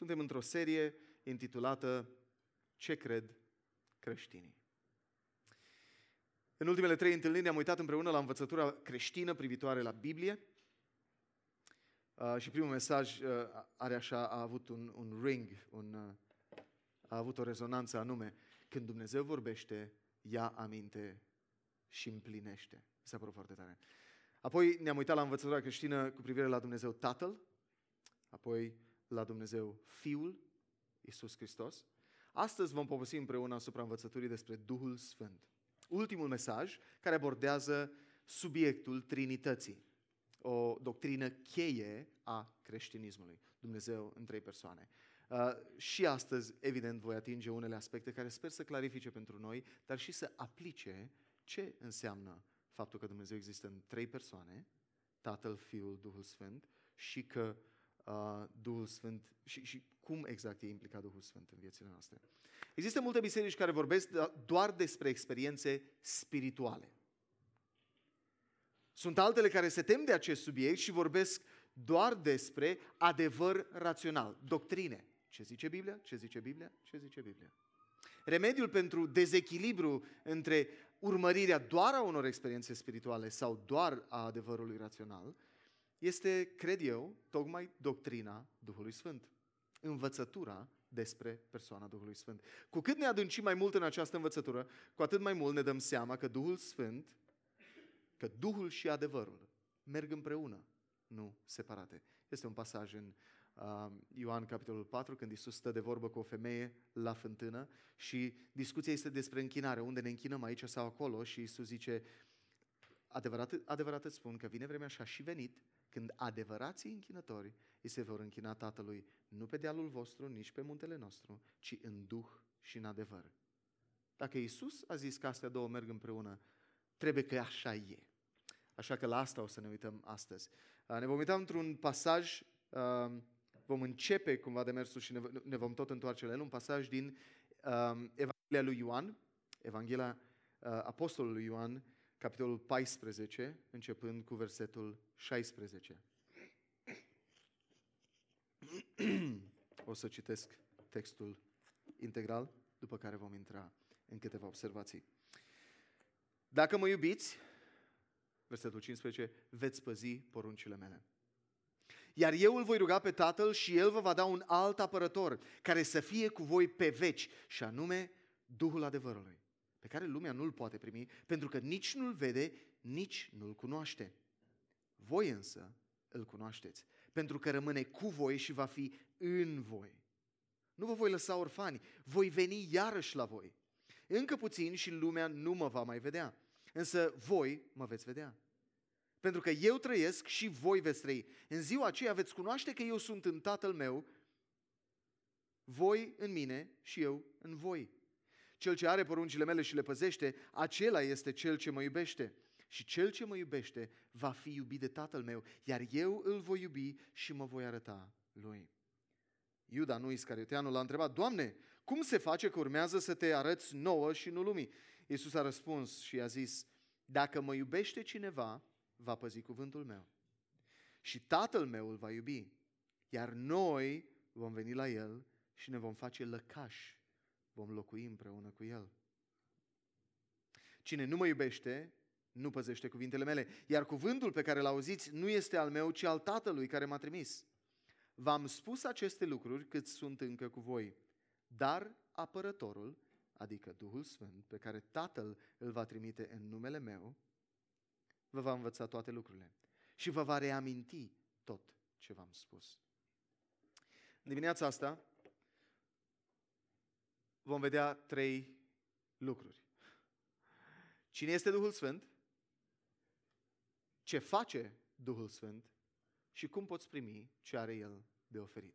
Suntem într-o serie intitulată Ce cred creștinii? În ultimele trei întâlniri am uitat împreună la învățătura creștină privitoare la Biblie. Uh, și primul mesaj uh, are așa, a avut un, un ring, un, uh, a avut o rezonanță anume. Când Dumnezeu vorbește, ia aminte și împlinește. Mi s-a părut foarte tare. Apoi ne-am uitat la învățătura creștină cu privire la Dumnezeu Tatăl, apoi la Dumnezeu Fiul, Isus Hristos. Astăzi vom povesti împreună asupra învățăturii despre Duhul Sfânt. Ultimul mesaj care abordează subiectul Trinității, o doctrină cheie a creștinismului, Dumnezeu în trei persoane. Uh, și astăzi, evident, voi atinge unele aspecte care sper să clarifice pentru noi, dar și să aplice ce înseamnă faptul că Dumnezeu există în trei persoane, Tatăl, Fiul, Duhul Sfânt, și că uh, Duhul Sfânt și, și cum exact e implicat Duhul Sfânt în viețile noastre. Există multe biserici care vorbesc doar despre experiențe spirituale. Sunt altele care se tem de acest subiect și vorbesc doar despre adevăr rațional, doctrine. Ce zice Biblia? Ce zice Biblia? Ce zice Biblia? Remediul pentru dezechilibru între urmărirea doar a unor experiențe spirituale sau doar a adevărului rațional este, cred eu, tocmai doctrina Duhului Sfânt. Învățătura despre persoana Duhului Sfânt. Cu cât ne adâncim mai mult în această învățătură, cu atât mai mult ne dăm seama că Duhul Sfânt, că Duhul și adevărul merg împreună, nu separate. Este un pasaj în uh, Ioan capitolul 4, când Isus stă de vorbă cu o femeie la fântână și discuția este despre închinare, unde ne închinăm aici sau acolo și Isus zice, adevărat, adevărat îți spun că vine vremea și a și venit când adevărații închinători îi se vor închina Tatălui nu pe dealul vostru, nici pe muntele nostru, ci în duh și în adevăr. Dacă Isus a zis că astea două merg împreună, trebuie că așa e. Așa că la asta o să ne uităm astăzi. Ne vom uita într-un pasaj vom începe cumva demersul și ne vom tot întoarce la el, un pasaj din um, Evanghelia lui Ioan, Evanghelia uh, Apostolului Ioan, capitolul 14, începând cu versetul 16. o să citesc textul integral, după care vom intra în câteva observații. Dacă mă iubiți, versetul 15, veți păzi poruncile mele. Iar eu îl voi ruga pe Tatăl și El vă va da un alt apărător care să fie cu voi pe veci, și anume Duhul adevărului, pe care lumea nu-l poate primi, pentru că nici nu-l vede, nici nu-l cunoaște. Voi însă îl cunoașteți, pentru că rămâne cu voi și va fi în voi. Nu vă voi lăsa orfani, voi veni iarăși la voi. Încă puțin și lumea nu mă va mai vedea, însă voi mă veți vedea. Pentru că eu trăiesc și voi veți trăi. În ziua aceea veți cunoaște că eu sunt în Tatăl meu, voi în mine și eu în voi. Cel ce are poruncile mele și le păzește, acela este cel ce mă iubește. Și cel ce mă iubește va fi iubit de Tatăl meu, iar eu îl voi iubi și mă voi arăta lui. Iuda, nu Iscarioteanul, l-a întrebat, Doamne, cum se face că urmează să te arăți nouă și nu lumii? Iisus a răspuns și a zis, dacă mă iubește cineva, va păzi cuvântul meu. Și tatăl meu îl va iubi, iar noi vom veni la el și ne vom face lăcași, vom locui împreună cu el. Cine nu mă iubește, nu păzește cuvintele mele, iar cuvântul pe care l auziți nu este al meu, ci al tatălui care m-a trimis. V-am spus aceste lucruri cât sunt încă cu voi, dar apărătorul, adică Duhul Sfânt, pe care Tatăl îl va trimite în numele meu, vă va învăța toate lucrurile și vă va reaminti tot ce v-am spus. În dimineața asta vom vedea trei lucruri. Cine este Duhul Sfânt? Ce face Duhul Sfânt? Și cum poți primi ce are El de oferit?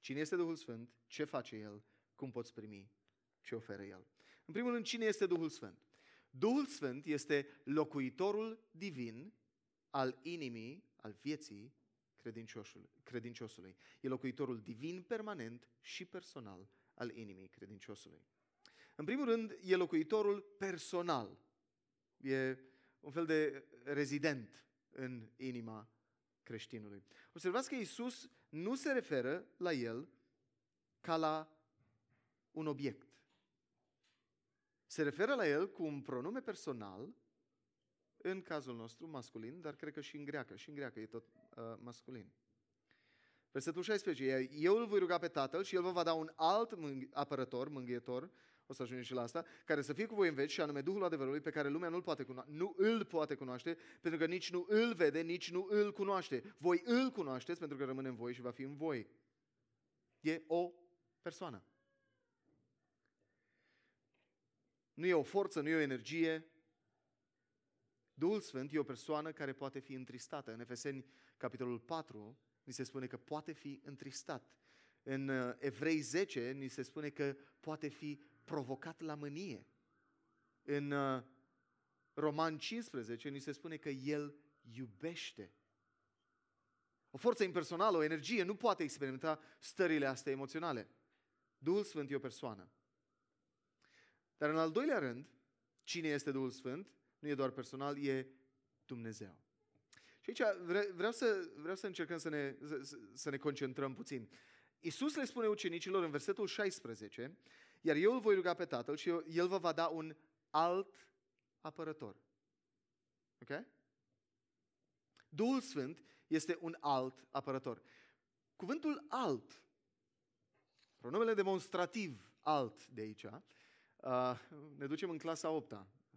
Cine este Duhul Sfânt? Ce face El? Cum poți primi ce oferă El? În primul rând, cine este Duhul Sfânt? Duhul Sfânt este locuitorul divin al inimii, al vieții credinciosului. E locuitorul divin permanent și personal al inimii credinciosului. În primul rând, e locuitorul personal. E un fel de rezident în inima creștinului. Observați că Iisus nu se referă la el ca la un obiect. Se referă la el cu un pronume personal, în cazul nostru masculin, dar cred că și în greacă, și în greacă e tot uh, masculin. Versetul 16, eu îl voi ruga pe Tatăl și el vă va da un alt mângh- apărător, mângâietor, o să ajungem și la asta, care să fie cu voi în veci și anume Duhul adevărului pe care lumea nu-l poate cunoaște, nu îl poate cunoaște, pentru că nici nu îl vede, nici nu îl cunoaște. Voi îl cunoașteți pentru că rămâne în voi și va fi în voi. E o persoană. Nu e o forță, nu e o energie. Duhul Sfânt e o persoană care poate fi întristată. În Efeseni, capitolul 4, ni se spune că poate fi întristat. În uh, Evrei 10 ni se spune că poate fi provocat la mânie. În uh, Roman 15 ni se spune că el iubește. O forță impersonală, o energie nu poate experimenta stările astea emoționale. Duhul Sfânt e o persoană. Dar în al doilea rând, cine este Duhul Sfânt? Nu e doar personal, e Dumnezeu. Și aici vreau să, vreau să încercăm să ne, să, să ne concentrăm puțin. Iisus le spune ucenicilor în versetul 16, iar eu îl voi ruga pe Tatăl și El vă va da un alt apărător. Ok? Duhul Sfânt este un alt apărător. Cuvântul alt, pronumele demonstrativ alt de aici, uh, ne ducem în clasa 8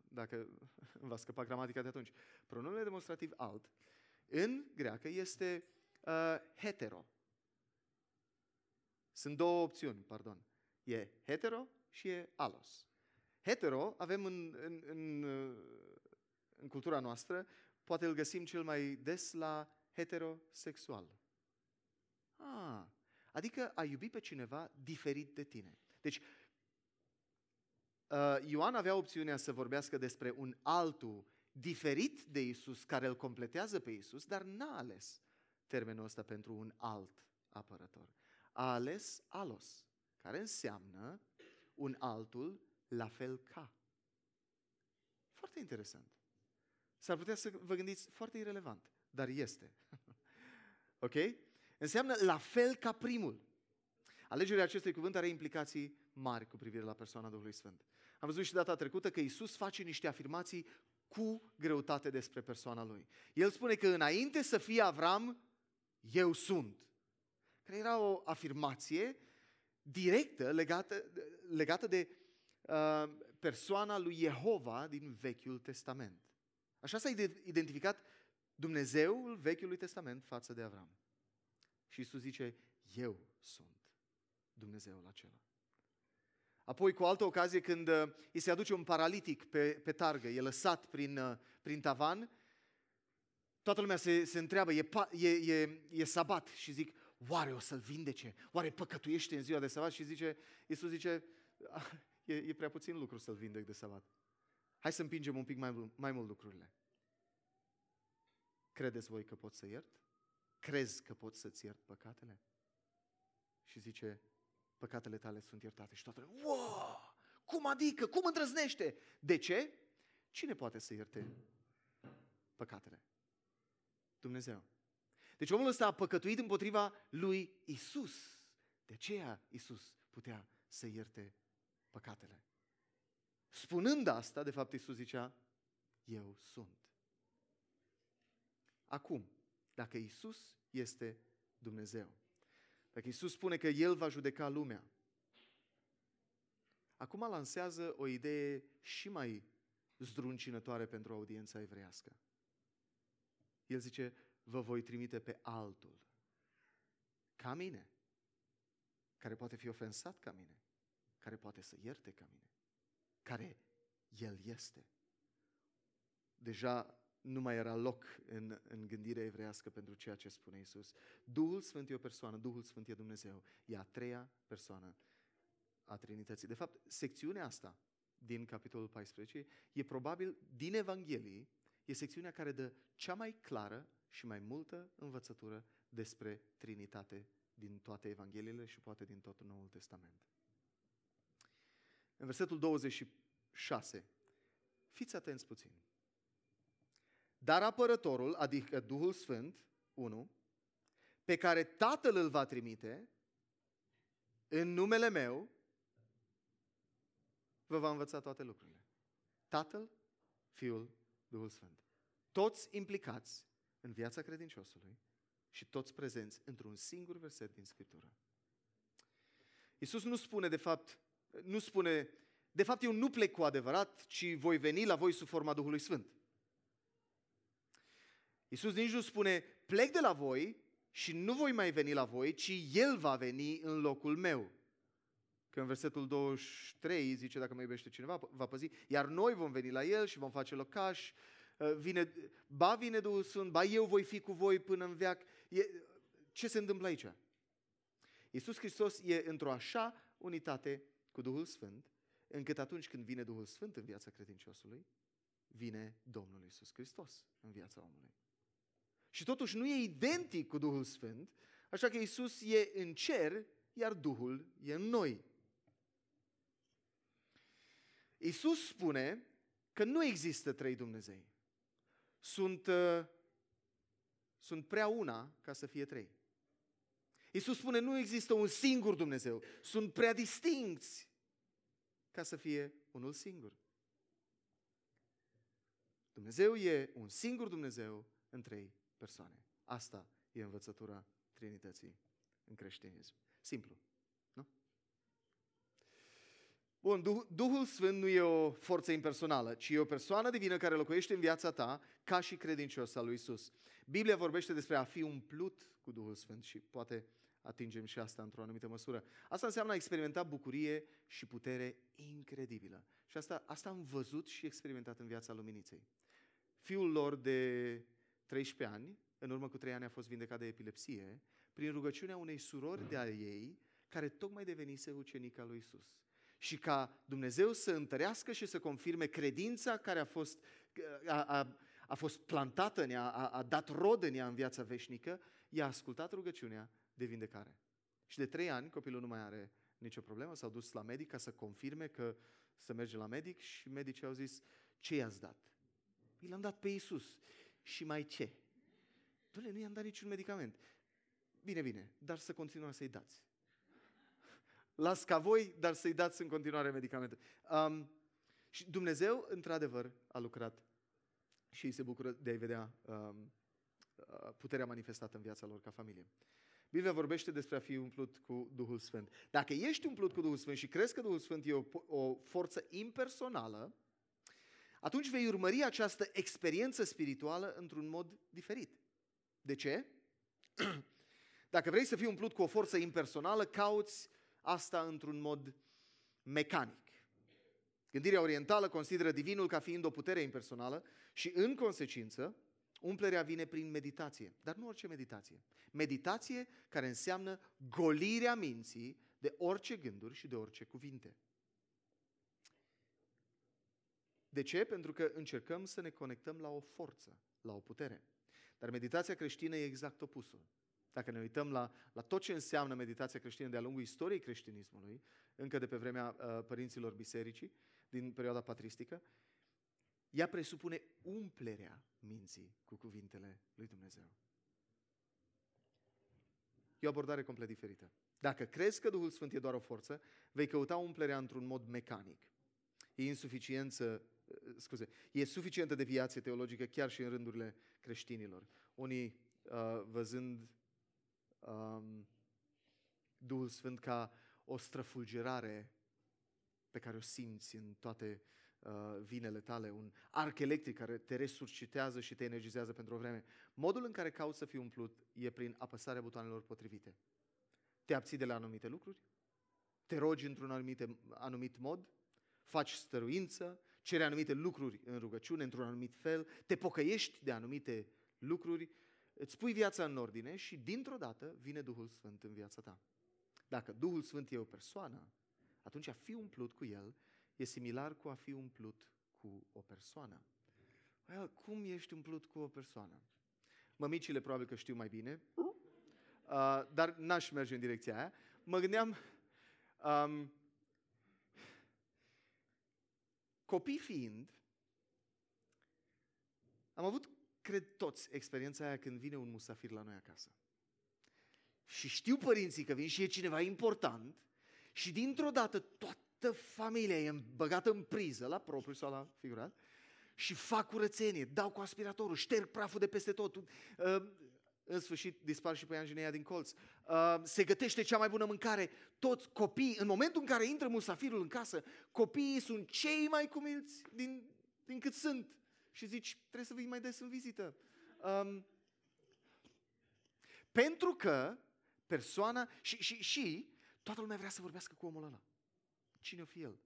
dacă va scăpa gramatica de atunci. Pronumele demonstrativ alt, în greacă, este uh, hetero. Sunt două opțiuni, pardon. E hetero și e alos. Hetero avem în, în, în, în cultura noastră, poate îl găsim cel mai des la heterosexual. Ah, adică a iubi pe cineva diferit de tine. Deci, uh, Ioan avea opțiunea să vorbească despre un altul diferit de Isus, care îl completează pe Isus, dar n-a ales termenul ăsta pentru un alt apărător. A ales alos, care înseamnă un altul la fel ca. Foarte interesant. S-ar putea să vă gândiți foarte irrelevant, dar este. ok? Înseamnă la fel ca primul. Alegerea acestui cuvânt are implicații mari cu privire la persoana Duhului Sfânt. Am văzut și data trecută că Isus face niște afirmații cu greutate despre persoana lui. El spune că înainte să fie Avram, eu sunt. Care era o afirmație directă legată, legată de uh, persoana lui Jehova din Vechiul Testament. Așa s-a identificat Dumnezeul Vechiului Testament față de Avram. Și Isus zice, eu sunt Dumnezeul acela. Apoi, cu altă ocazie, când uh, îi se aduce un paralitic pe, pe targă, e lăsat prin, uh, prin tavan, toată lumea se, se întreabă, e, e, e, e sabat și zic, oare o să-l vindece? Oare păcătuiește în ziua de sabat? Și zice, Iisus zice, ah, e, e prea puțin lucru să-l vindec de sabat. Hai să împingem un pic mai, mai mult lucrurile. Credeți voi că pot să iert? Crezi că pot să-ți iert păcatele? Și zice, păcatele tale sunt iertate. Și toată lumea, wow! Cum adică? Cum îndrăznește? De ce? Cine poate să ierte păcatele? Dumnezeu. Deci omul ăsta a păcătuit împotriva lui Isus. De aceea Isus putea să ierte păcatele. Spunând asta, de fapt Isus zicea, eu sunt. Acum, dacă Isus este Dumnezeu, dacă Isus spune că El va judeca lumea, acum lansează o idee și mai zdruncinătoare pentru audiența evreiască. El zice, vă voi trimite pe altul, ca mine, care poate fi ofensat ca mine, care poate să ierte ca mine, care El este. Deja nu mai era loc în, în gândirea evreiască pentru ceea ce spune Isus. Duhul Sfânt e o persoană, Duhul Sfânt e Dumnezeu. E a treia persoană a Trinității. De fapt, secțiunea asta din capitolul 14 e probabil din Evanghelie, e secțiunea care dă cea mai clară și mai multă învățătură despre Trinitate din toate Evangheliile și poate din tot Noul Testament. În versetul 26, fiți atenți puțin. Dar apărătorul, adică Duhul Sfânt, 1, pe care Tatăl îl va trimite în numele meu, vă va învăța toate lucrurile. Tatăl, Fiul, Duhul Sfânt. Toți implicați în viața credinciosului și toți prezenți într-un singur verset din Scriptură. Iisus nu spune, de fapt, nu spune, de fapt eu nu plec cu adevărat, ci voi veni la voi sub forma Duhului Sfânt. Iisus nici nu spune, plec de la voi și nu voi mai veni la voi, ci El va veni în locul meu. Că în versetul 23 zice, dacă mă iubește cineva, va păzi, iar noi vom veni la El și vom face locaș, uh, vine, ba vine Duhul Sfânt, ba eu voi fi cu voi până în veac. E, ce se întâmplă aici? Iisus Hristos e într-o așa unitate cu Duhul Sfânt, încât atunci când vine Duhul Sfânt în viața credinciosului, vine Domnul Iisus Hristos în viața omului. Și totuși nu e identic cu Duhul Sfânt, așa că Iisus e în cer, iar Duhul e în noi. Iisus spune că nu există trei Dumnezei. Sunt, uh, sunt prea una ca să fie trei. Iisus spune nu există un singur Dumnezeu. Sunt prea distincți ca să fie unul singur. Dumnezeu e un singur Dumnezeu în trei persoane. Asta e învățătura Trinității în creștinism. Simplu. Nu? Bun, Duh- Duhul Sfânt nu e o forță impersonală, ci e o persoană divină care locuiește în viața ta ca și credincios al lui Isus. Biblia vorbește despre a fi umplut cu Duhul Sfânt și poate atingem și asta într-o anumită măsură. Asta înseamnă a experimenta bucurie și putere incredibilă. Și asta, asta am văzut și experimentat în viața luminiței. Fiul lor de 13 ani, în urmă cu 3 ani a fost vindecat de epilepsie, prin rugăciunea unei surori de a ei, care tocmai devenise ucenica lui Isus. Și ca Dumnezeu să întărească și să confirme credința care a fost, a, a, a fost plantată în ea, a, a dat rod în ea în viața veșnică, i-a ascultat rugăciunea de vindecare. Și de trei ani copilul nu mai are nicio problemă, s-au dus la medic ca să confirme că să merge la medic și medicii au zis, ce i-ați dat? I l-am dat pe Isus. Și mai ce? Doamne, nu i-am dat niciun medicament. Bine, bine, dar să continuați să-i dați. Las ca voi, dar să-i dați în continuare medicamente. Um, și Dumnezeu, într-adevăr, a lucrat și îi se bucură de a-i vedea um, uh, puterea manifestată în viața lor ca familie. Biblia vorbește despre a fi umplut cu Duhul Sfânt. Dacă ești umplut cu Duhul Sfânt și crezi că Duhul Sfânt e o, o forță impersonală, atunci vei urmări această experiență spirituală într-un mod diferit. De ce? Dacă vrei să fii umplut cu o forță impersonală, cauți asta într-un mod mecanic. Gândirea orientală consideră divinul ca fiind o putere impersonală și, în consecință, umplerea vine prin meditație. Dar nu orice meditație. Meditație care înseamnă golirea minții de orice gânduri și de orice cuvinte. De ce? Pentru că încercăm să ne conectăm la o forță, la o putere. Dar meditația creștină e exact opusul. Dacă ne uităm la, la tot ce înseamnă meditația creștină de-a lungul istoriei creștinismului, încă de pe vremea uh, părinților bisericii, din perioada patristică, ea presupune umplerea minții cu cuvintele lui Dumnezeu. E o abordare complet diferită. Dacă crezi că Duhul Sfânt e doar o forță, vei căuta umplerea într-un mod mecanic. E insuficiență, uh, scuze, e suficientă deviație teologică chiar și în rândurile creștinilor. Unii uh, văzând um, Duhul Sfânt ca o străfulgerare pe care o simți în toate uh, vinele tale, un arc electric care te resuscitează și te energizează pentru o vreme. Modul în care cauți să fii umplut e prin apăsarea butoanelor potrivite. Te abții de la anumite lucruri, te rogi într-un anumit, anumit mod, faci stăruință, cere anumite lucruri în rugăciune, într-un anumit fel, te pocăiești de anumite lucruri, îți pui viața în ordine și dintr-o dată vine Duhul Sfânt în viața ta. Dacă Duhul Sfânt e o persoană, atunci a fi umplut cu El e similar cu a fi umplut cu o persoană. Well, cum ești umplut cu o persoană? Mămicile probabil că știu mai bine, uh, dar n-aș merge în direcția aia. Mă gândeam, um, copii fiind, am avut, cred toți, experiența aia când vine un musafir la noi acasă. și știu părinții că vin și e cineva important și dintr-o dată toată familia e băgată în priză, la propriu sau la figurat, și fac curățenie, dau cu aspiratorul, șterg praful de peste tot. Uh, în sfârșit dispar și pe ingineria din colț. Uh, se gătește cea mai bună mâncare. Toți copiii, în momentul în care intră musafirul în casă, copiii sunt cei mai cumilți din, din cât sunt. Și zici, trebuie să vii mai des în vizită. Um, pentru că persoana și, și, și toată lumea vrea să vorbească cu omul ăla. Cine o fi el?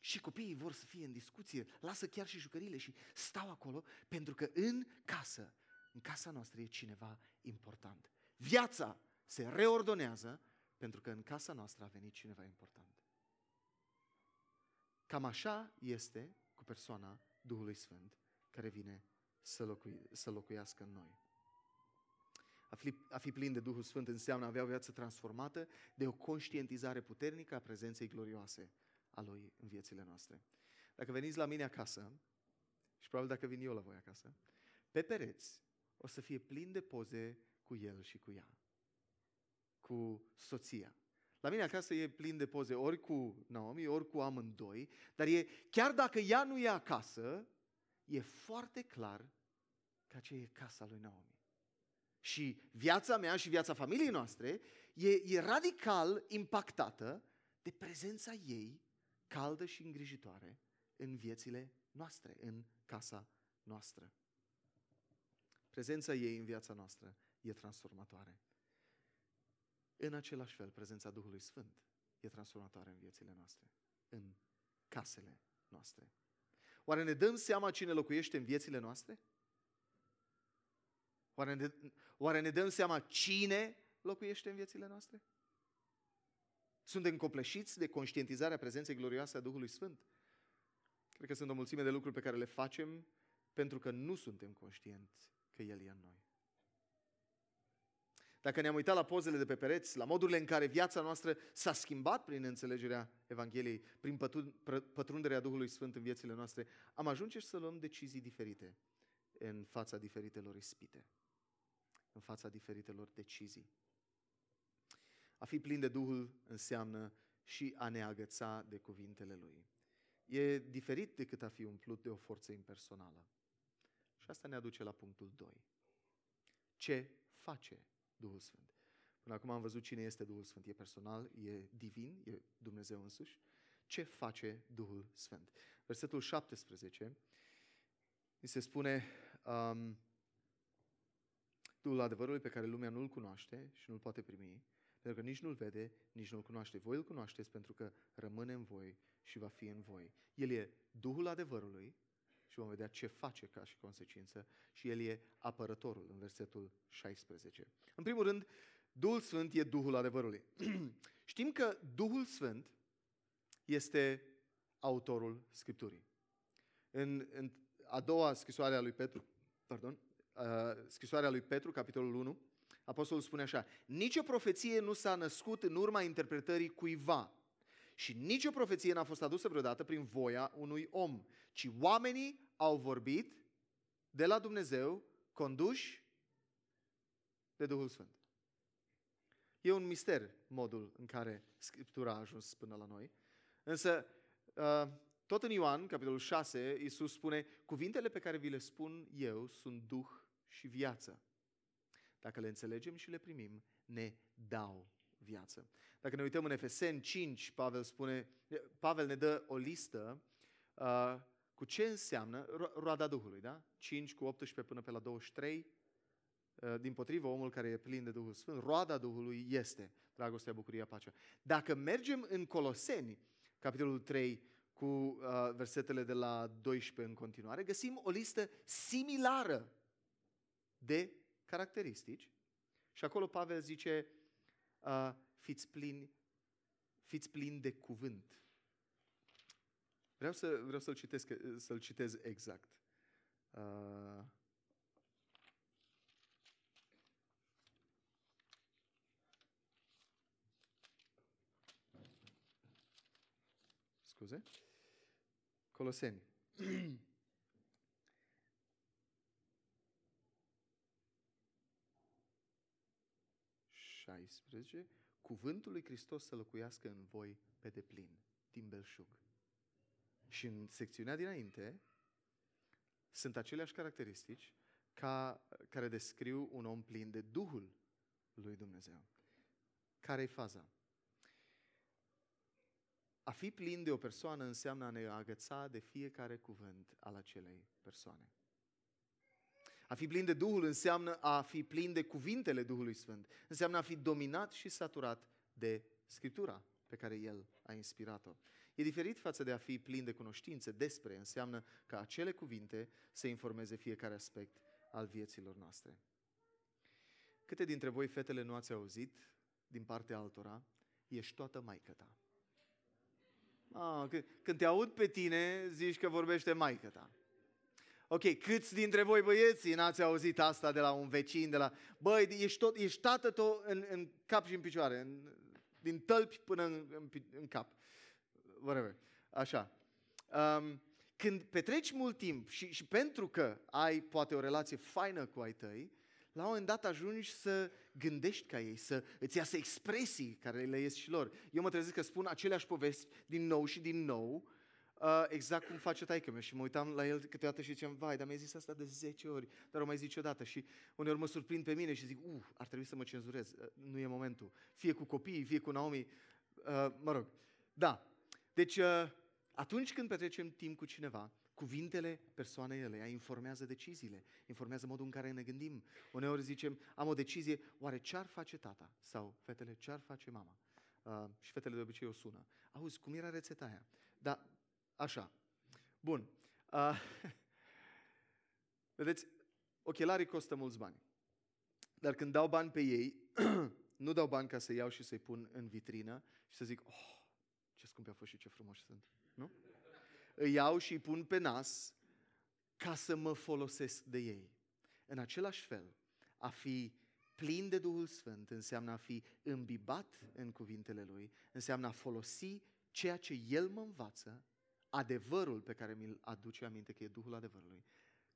Și copiii vor să fie în discuție, lasă chiar și jucările și stau acolo pentru că în casă, în casa noastră e cineva important. Viața se reordonează pentru că în casa noastră a venit cineva important. Cam așa este cu persoana Duhului Sfânt care vine să, locui, să locuiască în noi. A fi, a fi plin de Duhul Sfânt înseamnă a avea o viață transformată de o conștientizare puternică a prezenței glorioase a Lui în viețile noastre. Dacă veniți la mine acasă, și probabil dacă vin eu la voi acasă, pe pereți o să fie plin de poze cu el și cu ea, cu soția. La mine acasă e plin de poze ori cu Naomi, ori cu amândoi, dar e, chiar dacă ea nu e acasă, e foarte clar că aceea e casa lui Naomi. Și viața mea și viața familiei noastre e, e radical impactată de prezența ei caldă și îngrijitoare în viețile noastre, în casa noastră. Prezența ei în viața noastră e transformatoare. În același fel, prezența Duhului Sfânt e transformatoare în viețile noastre, în casele noastre. Oare ne dăm seama cine locuiește în viețile noastre? Oare ne, oare ne dăm seama cine locuiește în viețile noastre? Suntem copleșiți de conștientizarea prezenței glorioase a Duhului Sfânt? Cred că sunt o mulțime de lucruri pe care le facem pentru că nu suntem conștienți că El e în noi. Dacă ne-am uitat la pozele de pe pereți, la modurile în care viața noastră s-a schimbat prin înțelegerea Evangheliei, prin pătrunderea Duhului Sfânt în viețile noastre, am ajunge să luăm decizii diferite în fața diferitelor ispite, în fața diferitelor decizii. A fi plin de Duhul înseamnă și a ne agăța de cuvintele Lui. E diferit decât a fi umplut de o forță impersonală. Și asta ne aduce la punctul 2. Ce face Duhul Sfânt? Până acum am văzut cine este Duhul Sfânt. E personal, e divin, e Dumnezeu însuși. Ce face Duhul Sfânt? Versetul 17 mi se spune um, Duhul adevărului pe care lumea nu-l cunoaște și nu-l poate primi, pentru că nici nu-l vede, nici nu-l cunoaște. Voi îl cunoașteți pentru că rămâne în voi și va fi în voi. El e Duhul adevărului și vom vedea ce face ca și consecință și El e apărătorul în versetul 16. În primul rând, Duhul Sfânt e Duhul adevărului. Știm că Duhul Sfânt este autorul Scripturii. În, în a doua scrisoare a lui Petru, pardon, uh, scrisoarea lui Petru, capitolul 1, Apostolul spune așa, nicio profeție nu s-a născut în urma interpretării cuiva și nicio profeție n-a fost adusă vreodată prin voia unui om, ci oamenii au vorbit de la Dumnezeu, conduși de Duhul Sfânt. E un mister modul în care Scriptura a ajuns până la noi. Însă, uh, tot în Ioan, capitolul 6, Iisus spune, cuvintele pe care vi le spun eu sunt Duh și viață. Dacă le înțelegem și le primim, ne dau viață. Dacă ne uităm în Efeseni 5, Pavel spune, Pavel ne dă o listă uh, cu ce înseamnă ro- roada Duhului, da? 5 cu 18 până pe la 23. Uh, din potrivă, omul care e plin de Duhul Sfânt, roada Duhului este dragostea, bucuria, pacea. Dacă mergem în Coloseni, capitolul 3, cu uh, versetele de la 12 în continuare, găsim o listă similară de caracteristici și acolo Pavel zice, uh, fiți plini, fiți plini de cuvânt. Vreau, să, vreau să-l, citesc, să-l citez exact. Uh, scuze. Coloseni. 16, cuvântul lui Hristos să locuiască în voi pe deplin, din belșug. Și în secțiunea dinainte sunt aceleași caracteristici ca, care descriu un om plin de Duhul lui Dumnezeu. Care e faza? A fi plin de o persoană înseamnă a ne agăța de fiecare cuvânt al acelei persoane. A fi plin de Duhul înseamnă a fi plin de cuvintele Duhului Sfânt. Înseamnă a fi dominat și saturat de Scriptura pe care El a inspirat-o. E diferit față de a fi plin de cunoștințe despre, înseamnă ca acele cuvinte să informeze fiecare aspect al vieților noastre. Câte dintre voi, fetele, nu ați auzit din partea altora, ești toată maică ta. Ah, când te aud pe tine, zici că vorbește maică ta. Ok, câți dintre voi băieții n-ați auzit asta de la un vecin, de la... Băi, ești, tot, ești tată tot în, în cap și în picioare, în, din tălpi până în, în, în cap. Whatever. Așa. Um, când petreci mult timp și, și pentru că ai poate o relație faină cu ai tăi, la un moment dat ajungi să gândești ca ei, să îți iasă expresii care le ies și lor. Eu mă trezesc că spun aceleași povesti din nou și din nou, uh, exact cum face taică meu și mă uitam la el câteodată și ziceam, vai, dar mi-ai zis asta de 10 ori, dar o mai zici odată și uneori mă surprind pe mine și zic, uh, ar trebui să mă cenzurez, uh, nu e momentul. Fie cu copiii, fie cu Naomi, uh, mă rog. Da, deci uh, atunci când petrecem timp cu cineva, Cuvintele persoanei ele informează deciziile, informează modul în care ne gândim. Uneori zicem, am o decizie, oare ce-ar face tata? Sau fetele, ce-ar face mama? Uh, și fetele de obicei o sună. Auzi, cum era rețeta aia? Da, așa. Bun. Uh, vedeți, ochelarii costă mulți bani. Dar când dau bani pe ei, nu dau bani ca să iau și să-i pun în vitrină și să zic, oh, ce scumpi au fost și ce frumoși sunt. Nu? îi iau și îi pun pe nas ca să mă folosesc de ei. În același fel, a fi plin de Duhul Sfânt înseamnă a fi îmbibat în cuvintele Lui, înseamnă a folosi ceea ce El mă învață, adevărul pe care mi-l aduce aminte că e Duhul adevărului,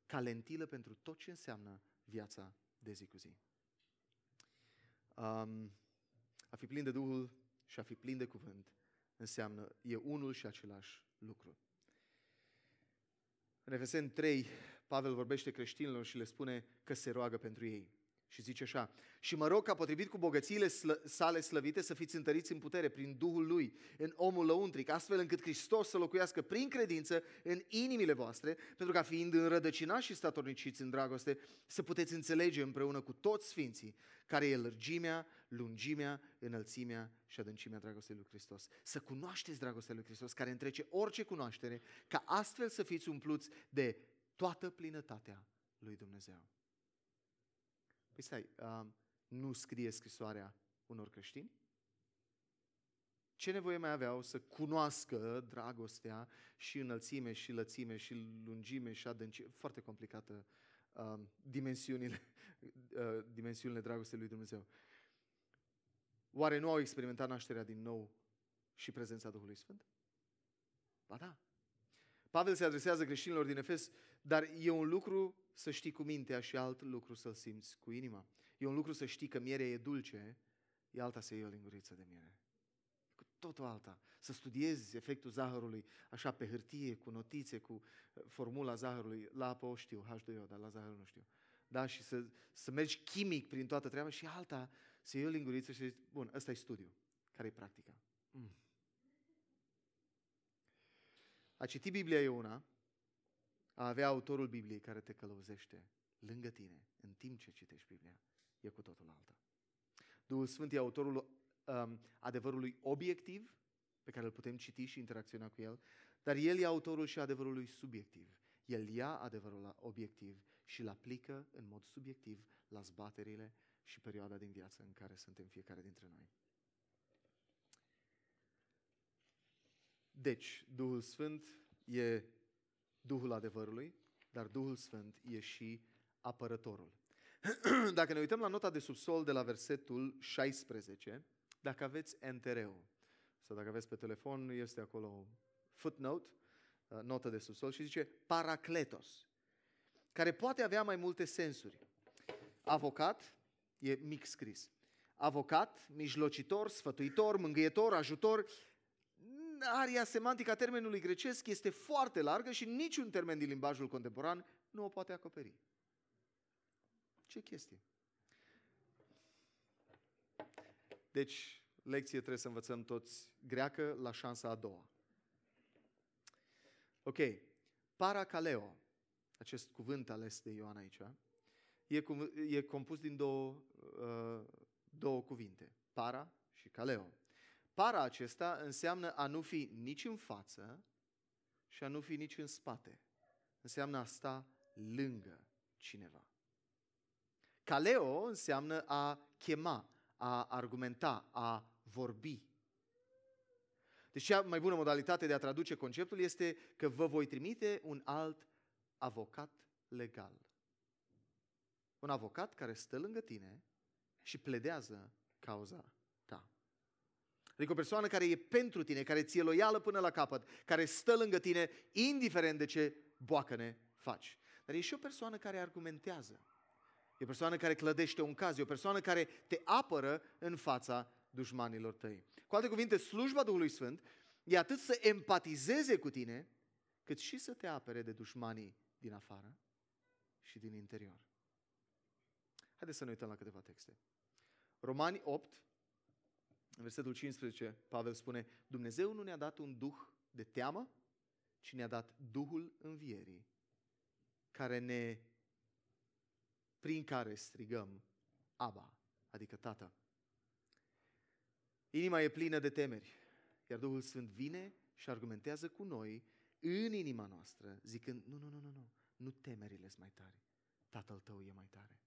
ca lentilă pentru tot ce înseamnă viața de zi cu zi. Um, a fi plin de Duhul și a fi plin de cuvânt înseamnă, e unul și același lucru. În Efeseni 3, Pavel vorbește creștinilor și le spune că se roagă pentru ei. Și zice așa, și mă rog ca potrivit cu bogățiile slă, sale slăvite să fiți întăriți în putere prin Duhul Lui, în omul lăuntric, astfel încât Hristos să locuiască prin credință în inimile voastre, pentru ca fiind înrădăcinați și statorniciți în dragoste, să puteți înțelege împreună cu toți sfinții care e lărgimea, lungimea, înălțimea și adâncimea dragostei lui Hristos. Să cunoașteți dragostea lui Hristos, care întrece orice cunoaștere, ca astfel să fiți umpluți de toată plinătatea lui Dumnezeu. Păi stai, uh, nu scrie scrisoarea unor creștini? Ce nevoie mai aveau să cunoască dragostea și înălțime și lățime și lungime și adâncime? Foarte complicată uh, dimensiunile, uh, dimensiunile dragostei lui Dumnezeu. Oare nu au experimentat nașterea din nou și prezența Duhului Sfânt? Ba da. Pavel se adresează creștinilor din Efes, dar e un lucru să știi cu mintea și alt lucru să-l simți cu inima. E un lucru să știi că mierea e dulce, e alta să iei o linguriță de miere. Cu totul alta. Să studiezi efectul zahărului așa pe hârtie, cu notițe, cu uh, formula zahărului. La apă o știu, H2O, dar la zahăr nu știu. Da? Și să, să mergi chimic prin toată treaba și alta să iei o linguriță și zici, bun, ăsta e studiu. Care e practica? Mm. A citi Biblia e una, a avea autorul Bibliei care te călăuzește lângă tine în timp ce citești Biblia e cu totul alta. Duhul Sfânt e autorul um, adevărului obiectiv pe care îl putem citi și interacționa cu el, dar el e autorul și adevărului subiectiv. El ia adevărul obiectiv și îl aplică în mod subiectiv la zbaterile și perioada din viață în care suntem fiecare dintre noi. Deci, Duhul Sfânt e Duhul adevărului, dar Duhul Sfânt e și apărătorul. Dacă ne uităm la nota de subsol de la versetul 16, dacă aveți NTR-ul, sau dacă aveți pe telefon, este acolo footnote, uh, notă de subsol și zice paracletos, care poate avea mai multe sensuri. Avocat, e mic scris. avocat, mijlocitor, sfătuitor, mângâietor, ajutor. Aria semantică a termenului grecesc este foarte largă și niciun termen din limbajul contemporan nu o poate acoperi. Ce chestie? Deci, lecție trebuie să învățăm toți greacă la șansa a doua. Ok, paracaleo, acest cuvânt ales de Ioan aici, e, e compus din două, uh, două cuvinte, para și caleo. Para acesta înseamnă a nu fi nici în față și a nu fi nici în spate. Înseamnă a sta lângă cineva. Caleo înseamnă a chema, a argumenta, a vorbi. Deci cea mai bună modalitate de a traduce conceptul este că vă voi trimite un alt avocat legal. Un avocat care stă lângă tine și pledează cauza ta. Adică o persoană care e pentru tine, care ți-e loială până la capăt, care stă lângă tine, indiferent de ce boacăne faci. Dar e și o persoană care argumentează. E o persoană care clădește un caz, e o persoană care te apără în fața dușmanilor tăi. Cu alte cuvinte, slujba Duhului Sfânt e atât să empatizeze cu tine, cât și să te apere de dușmanii din afară și din interior. Haideți să ne uităm la câteva texte. Romani 8, în versetul 15, Pavel spune, Dumnezeu nu ne-a dat un duh de teamă, ci ne-a dat Duhul învierii, care ne, prin care strigăm Aba, adică Tată. Inima e plină de temeri, iar Duhul Sfânt vine și argumentează cu noi în inima noastră, zicând, nu, nu, nu, nu, nu, nu temerile sunt mai tare, Tatăl tău e mai tare.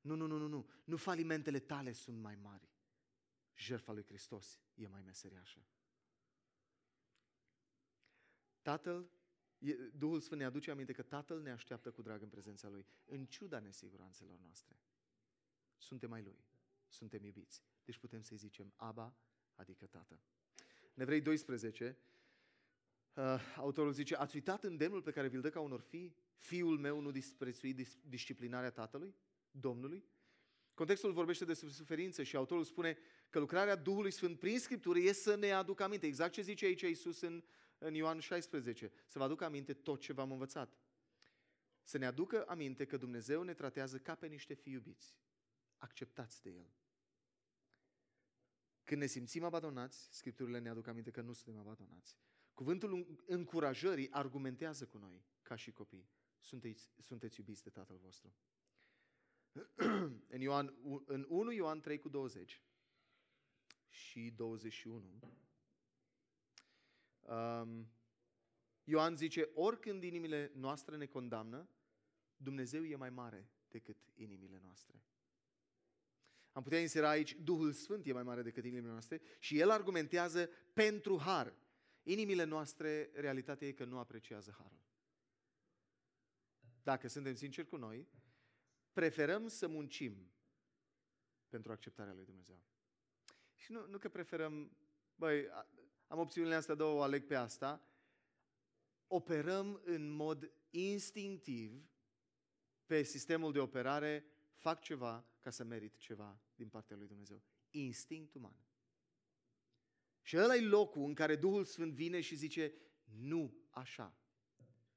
Nu, nu, nu, nu, nu, nu falimentele tale sunt mai mari. Jertfa lui Hristos e mai meseriașă. Tatăl, Duhul Sfânt ne aduce aminte că Tatăl ne așteaptă cu drag în prezența Lui, în ciuda nesiguranțelor noastre. Suntem mai Lui, suntem iubiți. Deci putem să-i zicem Aba, adică Tată. Nevrei 12, uh, autorul zice, ați uitat îndemnul pe care vi-l dă ca unor fii? Fiul meu nu disprețui disciplinarea tatălui, Domnului? Contextul vorbește despre suferință și autorul spune că lucrarea Duhului Sfânt prin Scriptură e să ne aducă aminte. Exact ce zice aici Iisus în, în Ioan 16. Să vă aducă aminte tot ce v-am învățat. Să ne aducă aminte că Dumnezeu ne tratează ca pe niște fii iubiți. Acceptați de El. Când ne simțim abandonați, Scripturile ne aduc aminte că nu suntem abandonați. Cuvântul încurajării argumentează cu noi, ca și copii. Sunteți, sunteți iubiți de Tatăl vostru. în, Ioan, în 1 Ioan 3 cu 20 și 21, um, Ioan zice, oricând inimile noastre ne condamnă, Dumnezeu e mai mare decât inimile noastre. Am putea insera aici, Duhul Sfânt e mai mare decât inimile noastre și El argumentează pentru har. Inimile noastre, realitatea e că nu apreciază harul. Dacă suntem sinceri cu noi, preferăm să muncim pentru acceptarea lui Dumnezeu. Și nu, nu că preferăm, băi, am opțiunile astea două, aleg pe asta, operăm în mod instinctiv pe sistemul de operare, fac ceva ca să merit ceva din partea lui Dumnezeu. Instinct uman. Și ăla e locul în care Duhul Sfânt vine și zice, nu așa.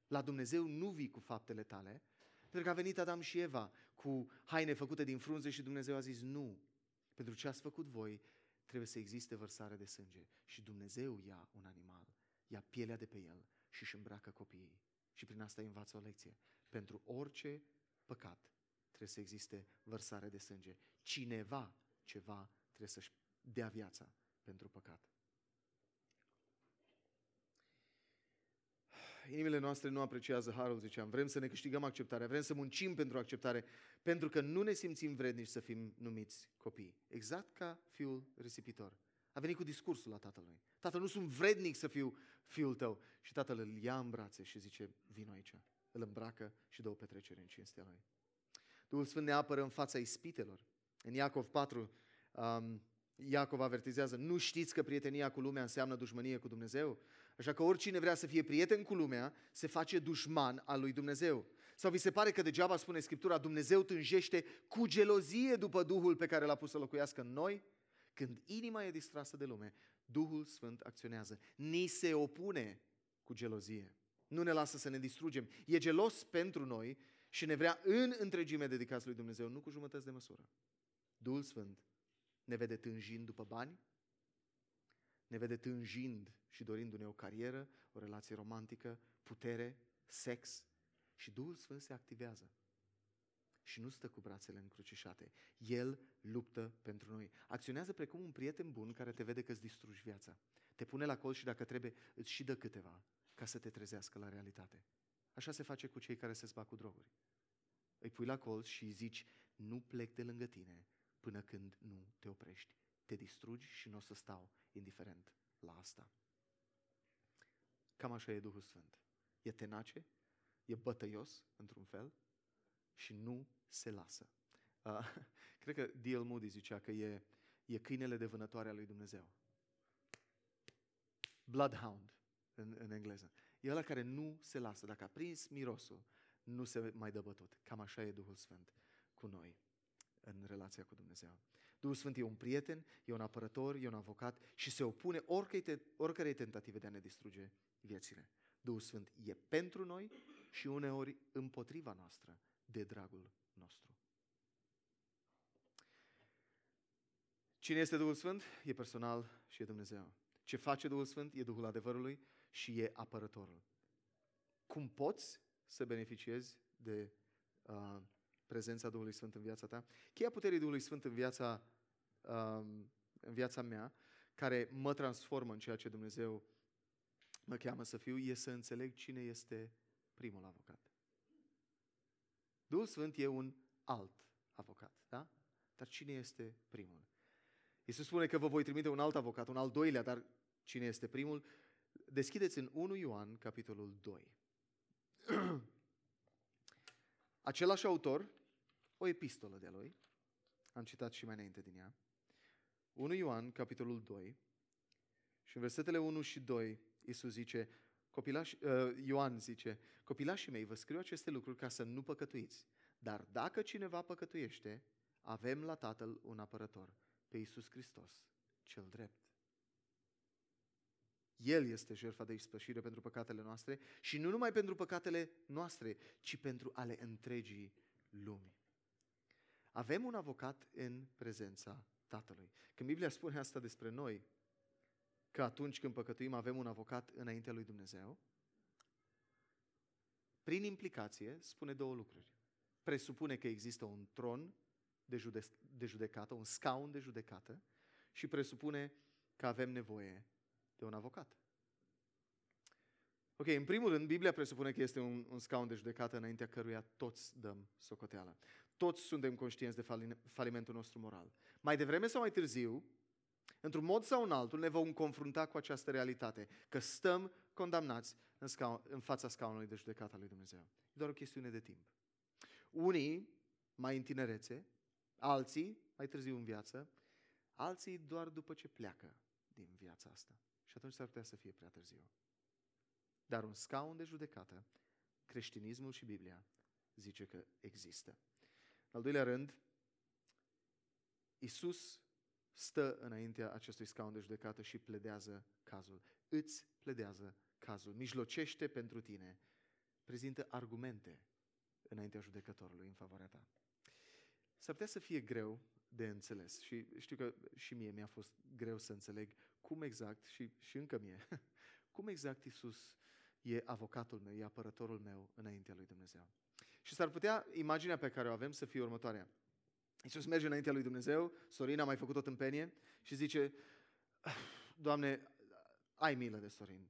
La Dumnezeu nu vii cu faptele tale, pentru că a venit Adam și Eva cu haine făcute din frunze și Dumnezeu a zis nu. Pentru ce ați făcut voi, trebuie să existe vărsare de sânge. Și Dumnezeu ia un animal, ia pielea de pe el și își îmbracă copiii. Și prin asta îi învață o lecție. Pentru orice păcat trebuie să existe vărsare de sânge. Cineva, ceva, trebuie să-și dea viața pentru păcat. inimile noastre nu apreciază harul, ziceam. Vrem să ne câștigăm acceptarea, vrem să muncim pentru acceptare, pentru că nu ne simțim vrednici să fim numiți copii. Exact ca fiul risipitor. A venit cu discursul la tatălui. Tatăl, nu sunt vrednic să fiu fiul tău. Și tatăl îl ia în brațe și zice, vino aici. Îl îmbracă și dă o petrecere în cinstea lui. Duhul Sfânt ne apără în fața ispitelor. În Iacov 4, um, Iacov avertizează, nu știți că prietenia cu lumea înseamnă dușmănie cu Dumnezeu? Așa că oricine vrea să fie prieten cu lumea, se face dușman al lui Dumnezeu. Sau vi se pare că degeaba spune Scriptura, Dumnezeu tânjește cu gelozie după Duhul pe care l-a pus să locuiască în noi? Când inima e distrasă de lume, Duhul Sfânt acționează. Ni se opune cu gelozie. Nu ne lasă să ne distrugem. E gelos pentru noi și ne vrea în întregime dedicați lui Dumnezeu, nu cu jumătăți de măsură. Duhul Sfânt ne vede tânjind după bani, ne vede tânjind și dorindu-ne o carieră, o relație romantică, putere, sex și Duhul Sfânt se activează. Și nu stă cu brațele încrucișate. El luptă pentru noi. Acționează precum un prieten bun care te vede că îți distrugi viața. Te pune la colț și dacă trebuie îți și dă câteva ca să te trezească la realitate. Așa se face cu cei care se zbat cu droguri. Îi pui la colț și îi zici, nu plec de lângă tine până când nu te oprești. Te distrugi și nu o să stau indiferent la asta. Cam așa e Duhul Sfânt. E tenace, e bătăios, într-un fel, și nu se lasă. Uh, cred că D.L. Moody zicea că e, e câinele de vânătoare a lui Dumnezeu. Bloodhound, în, în engleză. E ăla care nu se lasă. Dacă a prins mirosul, nu se mai dă bătut. Cam așa e Duhul Sfânt cu noi în relația cu Dumnezeu. Duhul Sfânt e un prieten, e un apărător, e un avocat și se opune oricărei tentative de a ne distruge viețile. Duhul Sfânt e pentru noi și uneori împotriva noastră, de dragul nostru. Cine este Duhul Sfânt? E personal și e Dumnezeu. Ce face Duhul Sfânt? E Duhul adevărului și e apărătorul. Cum poți să beneficiezi de uh, prezența Duhului Sfânt în viața ta? Cheia puterii Duhului Sfânt în viața, uh, în viața mea, care mă transformă în ceea ce Dumnezeu mă cheamă să fiu, e să înțeleg cine este primul avocat. Duhul Sfânt e un alt avocat, da? Dar cine este primul? Iisus spune că vă voi trimite un alt avocat, un al doilea, dar cine este primul? Deschideți în 1 Ioan, capitolul 2. Același autor, o epistolă de lui, am citat și mai înainte din ea, 1 Ioan, capitolul 2, și în versetele 1 și 2, Iisus zice, copilași, uh, Ioan zice, copilașii mei, vă scriu aceste lucruri ca să nu păcătuiți. Dar dacă cineva păcătuiește, avem la Tatăl un apărător, pe Iisus Hristos, cel drept. El este jertfa de ispășire pentru păcatele noastre și nu numai pentru păcatele noastre, ci pentru ale întregii lumi. Avem un avocat în prezența Tatălui. Când Biblia spune asta despre noi, că atunci când păcătuim avem un avocat înaintea lui Dumnezeu, prin implicație spune două lucruri. Presupune că există un tron de, jude- de judecată, un scaun de judecată și presupune că avem nevoie de un avocat. Ok, în primul rând, Biblia presupune că este un, un scaun de judecată înaintea căruia toți dăm socoteală. Toți suntem conștienți de falimentul nostru moral. Mai devreme sau mai târziu, într-un mod sau în altul, ne vom confrunta cu această realitate, că stăm condamnați în, scaun, în fața scaunului de judecată al lui Dumnezeu. E doar o chestiune de timp. Unii mai în tinerețe, alții mai târziu în viață, alții doar după ce pleacă din viața asta. Și atunci s-ar putea să fie prea târziu. Dar un scaun de judecată, creștinismul și Biblia zice că există. În al doilea rând, Isus stă înaintea acestui scaun de judecată și pledează cazul. Îți pledează cazul, mijlocește pentru tine, prezintă argumente înaintea judecătorului în favoarea ta. S-ar putea să fie greu de înțeles și știu că și mie mi-a fost greu să înțeleg cum exact, și, și încă mie, cum exact Isus e avocatul meu, e apărătorul meu înaintea lui Dumnezeu. Și s-ar putea imaginea pe care o avem să fie următoarea. Iisus merge înaintea lui Dumnezeu, Sorin a mai făcut o tâmpenie și zice, ah, Doamne, ai milă de Sorin,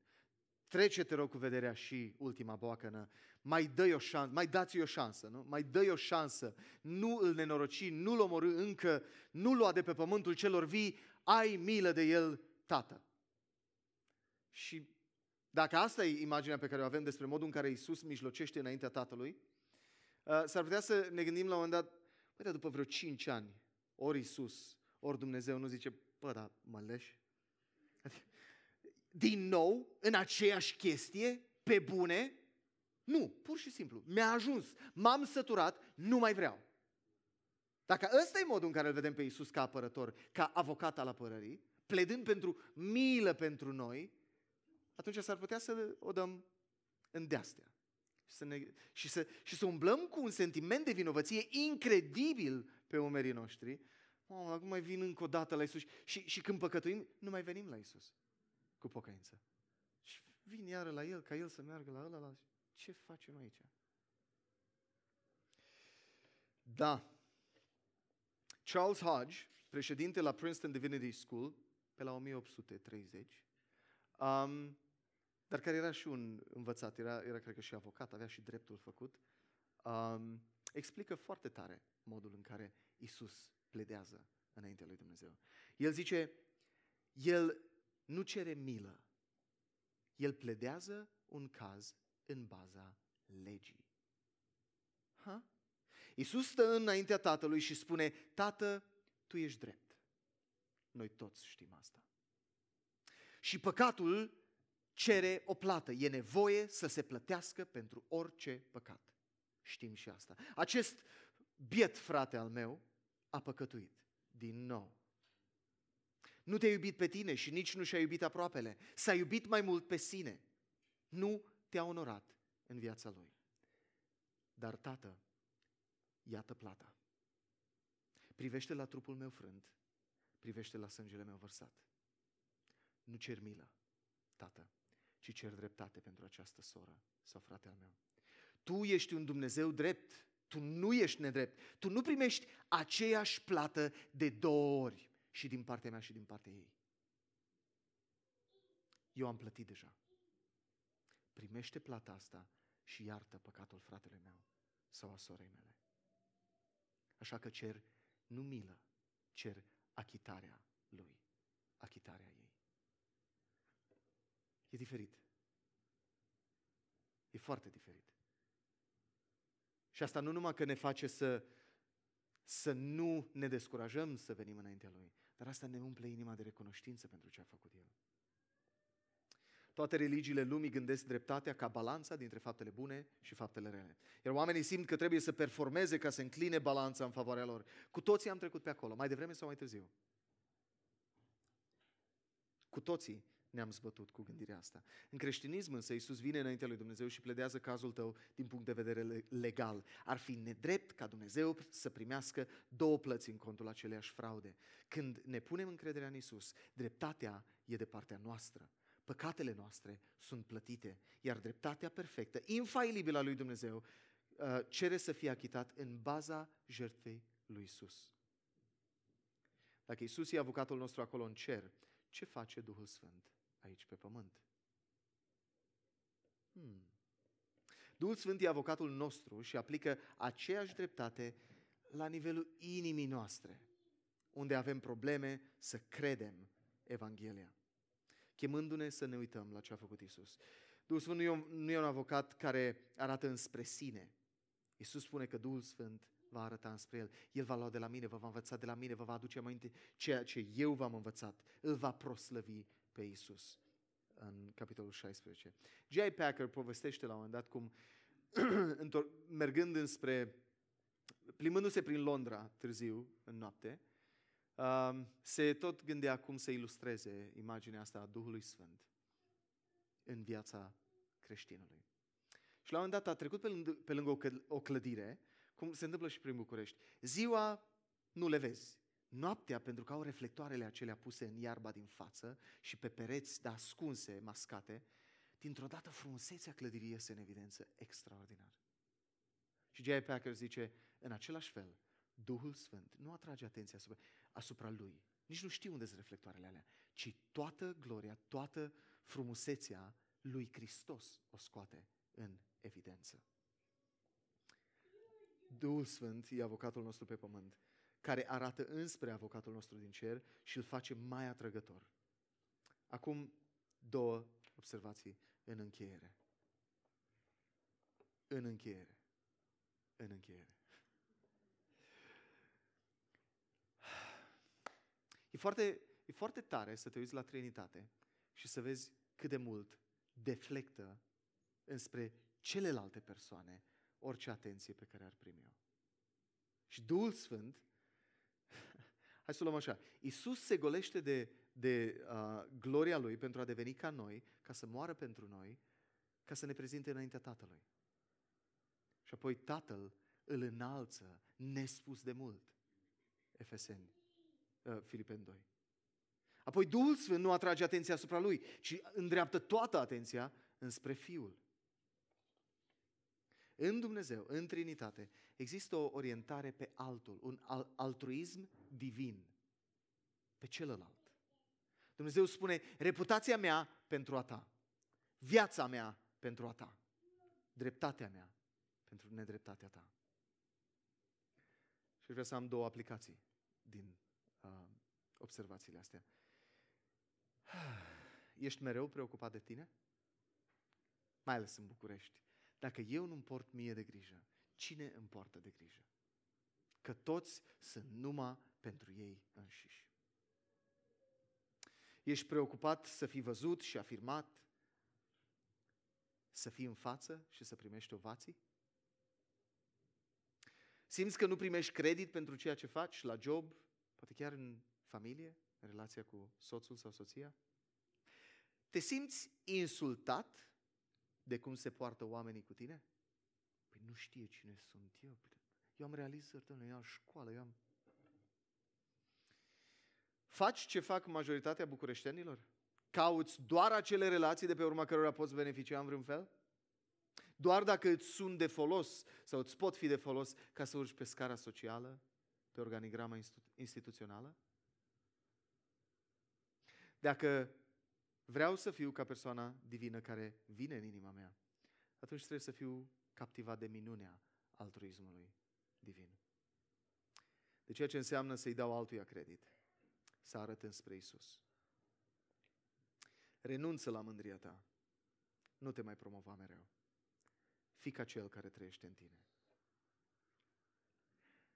trece te rog cu vederea și ultima boacănă, mai dă o șansă, mai dați-i o șansă, nu? mai dă o șansă, nu îl nenoroci, nu-l omorâ încă, nu lua de pe pământul celor vii, ai milă de el, tată. Și dacă asta e imaginea pe care o avem despre modul în care Isus mijlocește înaintea Tatălui, uh, s-ar putea să ne gândim la un moment dat, Păi, dar după vreo 5 ani, ori Isus, ori Dumnezeu nu zice, bă, dar mă leși? Adică, din nou, în aceeași chestie, pe bune, Nu, pur și simplu. Mi-a ajuns. M-am săturat, nu mai vreau. Dacă ăsta e modul în care îl vedem pe Iisus ca apărător, ca avocat al apărării, pledând pentru milă pentru noi, atunci s-ar putea să o dăm în deastea. Și să, ne, și, să, și să umblăm cu un sentiment de vinovăție incredibil pe umerii noștri. Oh, acum mai vin încă o dată la Isus și, și când păcătuim, nu mai venim la Isus cu pocăință. Și vin iară la El, ca El să meargă la ăla, la... Ce facem aici? Da. Charles Hodge, președinte la Princeton Divinity School, pe la 1830, um, dar care era și un învățat, era, era cred că și avocat, avea și dreptul făcut, um, explică foarte tare modul în care Isus pledează înaintea lui Dumnezeu. El zice, el nu cere milă, el pledează un caz în baza legii. Ha? Iisus stă înaintea Tatălui și spune, Tată, Tu ești drept. Noi toți știm asta. Și păcatul cere o plată. E nevoie să se plătească pentru orice păcat. Știm și asta. Acest biet frate al meu a păcătuit din nou. Nu te-a iubit pe tine și nici nu și-a iubit aproapele. S-a iubit mai mult pe sine. Nu te-a onorat în viața lui. Dar, Tată, iată plata. Privește la trupul meu frânt, privește la sângele meu vărsat. Nu cer milă, Tată, ci cer dreptate pentru această soră sau frate al meu. Tu ești un Dumnezeu drept, tu nu ești nedrept, tu nu primești aceeași plată de două ori și din partea mea și din partea ei. Eu am plătit deja. Primește plata asta și iartă păcatul fratelui meu sau a sorei mele. Așa că cer nu milă, cer achitarea lui, achitarea ei. E diferit. E foarte diferit. Și asta nu numai că ne face să, să nu ne descurajăm să venim înaintea Lui, dar asta ne umple inima de recunoștință pentru ce a făcut El. Toate religiile lumii gândesc dreptatea ca balanța dintre faptele bune și faptele rele. Iar oamenii simt că trebuie să performeze ca să încline balanța în favoarea lor. Cu toții am trecut pe acolo, mai devreme sau mai târziu. Cu toții ne-am zbătut cu gândirea asta. În creștinism însă Iisus vine înaintea lui Dumnezeu și pledează cazul tău din punct de vedere legal. Ar fi nedrept ca Dumnezeu să primească două plăți în contul aceleiași fraude. Când ne punem încrederea în Iisus, dreptatea e de partea noastră. Păcatele noastre sunt plătite, iar dreptatea perfectă, infailibilă a lui Dumnezeu, uh, cere să fie achitat în baza jertfei lui Iisus. Dacă Iisus e avocatul nostru acolo în cer, ce face Duhul Sfânt aici pe pământ? Hmm. Duhul Sfânt e avocatul nostru și aplică aceeași dreptate la nivelul inimii noastre, unde avem probleme să credem Evanghelia chemându-ne să ne uităm la ce a făcut Isus. Duhul Sfânt nu e, un, nu e un avocat care arată înspre sine. Isus spune că Duhul Sfânt va arăta înspre El. El va lua de la mine, vă va învăța de la mine, vă va aduce aminte ceea ce eu v-am învățat. Îl va proslăvi pe Isus. În capitolul 16. J.I. Packer povestește la un moment dat cum, mergând înspre, plimbându-se prin Londra târziu, în noapte, se tot gândea cum să ilustreze imaginea asta a Duhului Sfânt în viața creștinului. Și la un moment dat a trecut pe lângă, pe lângă o clădire, cum se întâmplă și prin București. Ziua nu le vezi. Noaptea, pentru că au reflectoarele acelea puse în iarba din față și pe pereți, dar ascunse, mascate, dintr-o dată frumusețea clădirii iese în evidență extraordinar. Și J.I. Packer zice, în același fel, Duhul Sfânt nu atrage atenția asupra, asupra Lui. Nici nu știu unde sunt reflectoarele alea, ci toată gloria, toată frumusețea lui Hristos o scoate în evidență. Duhul Sfânt e avocatul nostru pe pământ, care arată înspre avocatul nostru din cer și îl face mai atrăgător. Acum două observații în încheiere. În încheiere. În încheiere. E foarte, e foarte tare să te uiți la Trinitate și să vezi cât de mult deflectă înspre celelalte persoane orice atenție pe care ar primi-o. Și Duhul Sfânt, hai să o luăm așa, Iisus se golește de, de uh, gloria Lui pentru a deveni ca noi, ca să moară pentru noi, ca să ne prezinte înaintea Tatălui. Și apoi Tatăl îl înalță nespus de mult. Efeseni, uh, Filipeni 2. Apoi Duhul Sfânt nu atrage atenția asupra lui, ci îndreaptă toată atenția înspre Fiul. În Dumnezeu, în Trinitate, există o orientare pe altul, un altruism divin, pe celălalt. Dumnezeu spune, reputația mea pentru a ta, viața mea pentru a ta, dreptatea mea pentru nedreptatea ta. Și vreau să am două aplicații din uh, observațiile astea. Ești mereu preocupat de tine? Mai ales în București. Dacă eu nu-mi port mie de grijă, cine îmi poartă de grijă? Că toți sunt numai pentru ei înșiși. Ești preocupat să fii văzut și afirmat, să fii în față și să primești ovații? Simți că nu primești credit pentru ceea ce faci la job, poate chiar în familie, în relația cu soțul sau soția? Te simți insultat de cum se poartă oamenii cu tine? Păi nu știe cine sunt eu. Păi, eu am realizări, domnule, eu am școală, eu am... Faci ce fac majoritatea bucureștenilor? Cauți doar acele relații de pe urma cărora poți beneficia în vreun fel? Doar dacă îți sunt de folos sau îți pot fi de folos ca să urci pe scara socială, pe organigrama institu- instituțională? Dacă vreau să fiu ca persoana divină care vine în inima mea, atunci trebuie să fiu captivat de minunea altruismului divin. De ceea ce înseamnă să-i dau altuia credit, să arăt înspre Isus. Renunță la mândria ta. Nu te mai promova mereu. Fii ca cel care trăiește în tine.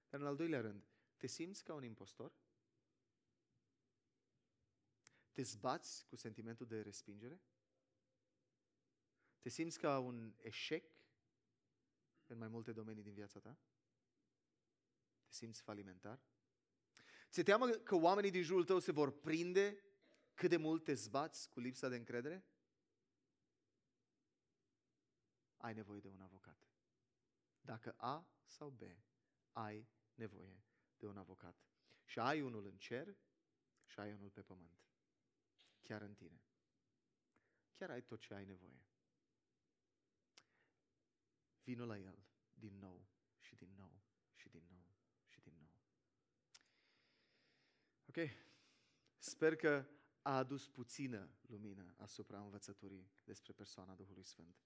Dar în al doilea rând, te simți ca un impostor? Te zbați cu sentimentul de respingere? Te simți ca un eșec în mai multe domenii din viața ta? Te simți falimentar? Ți-e teamă că oamenii din jurul tău se vor prinde cât de mult te zbați cu lipsa de încredere? Ai nevoie de un avocat. Dacă A sau B, ai nevoie de un avocat. Și ai unul în cer și ai unul pe pământ chiar în tine. Chiar ai tot ce ai nevoie. Vino la El din nou și din nou și din nou și din nou. Ok? Sper că a adus puțină lumină asupra învățăturii despre persoana Duhului Sfânt.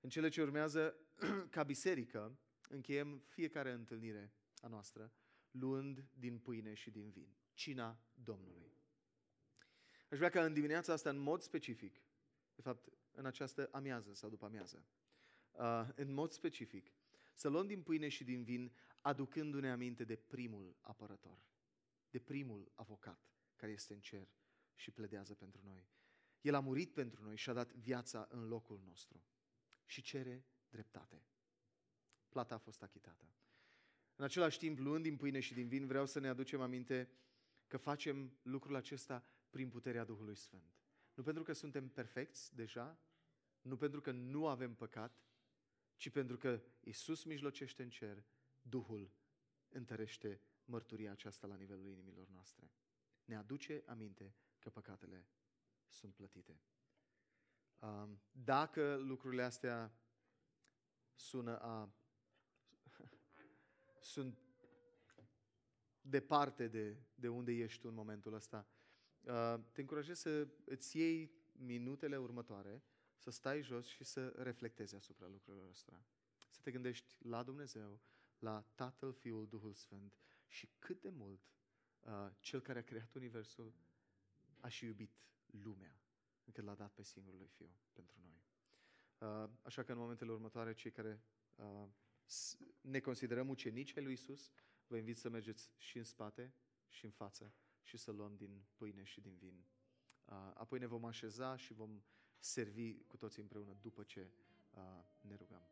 În cele ce urmează, ca biserică, încheiem fiecare întâlnire a noastră luând din pâine și din vin. Cina Domnului. Aș vrea ca în dimineața asta, în mod specific, de fapt, în această amiază sau după amiază, uh, în mod specific, să luăm din pâine și din vin, aducându-ne aminte de primul apărător, de primul avocat care este în cer și pledează pentru noi. El a murit pentru noi și a dat viața în locul nostru și cere dreptate. Plata a fost achitată. În același timp, luând din pâine și din vin, vreau să ne aducem aminte că facem lucrul acesta prin puterea Duhului Sfânt. Nu pentru că suntem perfecți deja, nu pentru că nu avem păcat, ci pentru că Isus mijlocește în cer, Duhul întărește mărturia aceasta la nivelul inimilor noastre. Ne aduce aminte că păcatele sunt plătite. Dacă lucrurile astea sună a... sunt departe de, de unde ești tu în momentul ăsta, Uh, te încurajez să îți iei minutele următoare, să stai jos și să reflectezi asupra lucrurilor astea. Să te gândești la Dumnezeu, la Tatăl, Fiul, Duhul Sfânt și cât de mult uh, Cel care a creat Universul a și iubit lumea, încât l-a dat pe singurul lui Fiu pentru noi. Uh, așa că în momentele următoare, cei care uh, ne considerăm ucenici ai lui Isus, vă invit să mergeți și în spate și în față și să luăm din pâine și din vin. Apoi ne vom așeza și vom servi cu toții împreună după ce uh, ne rugăm.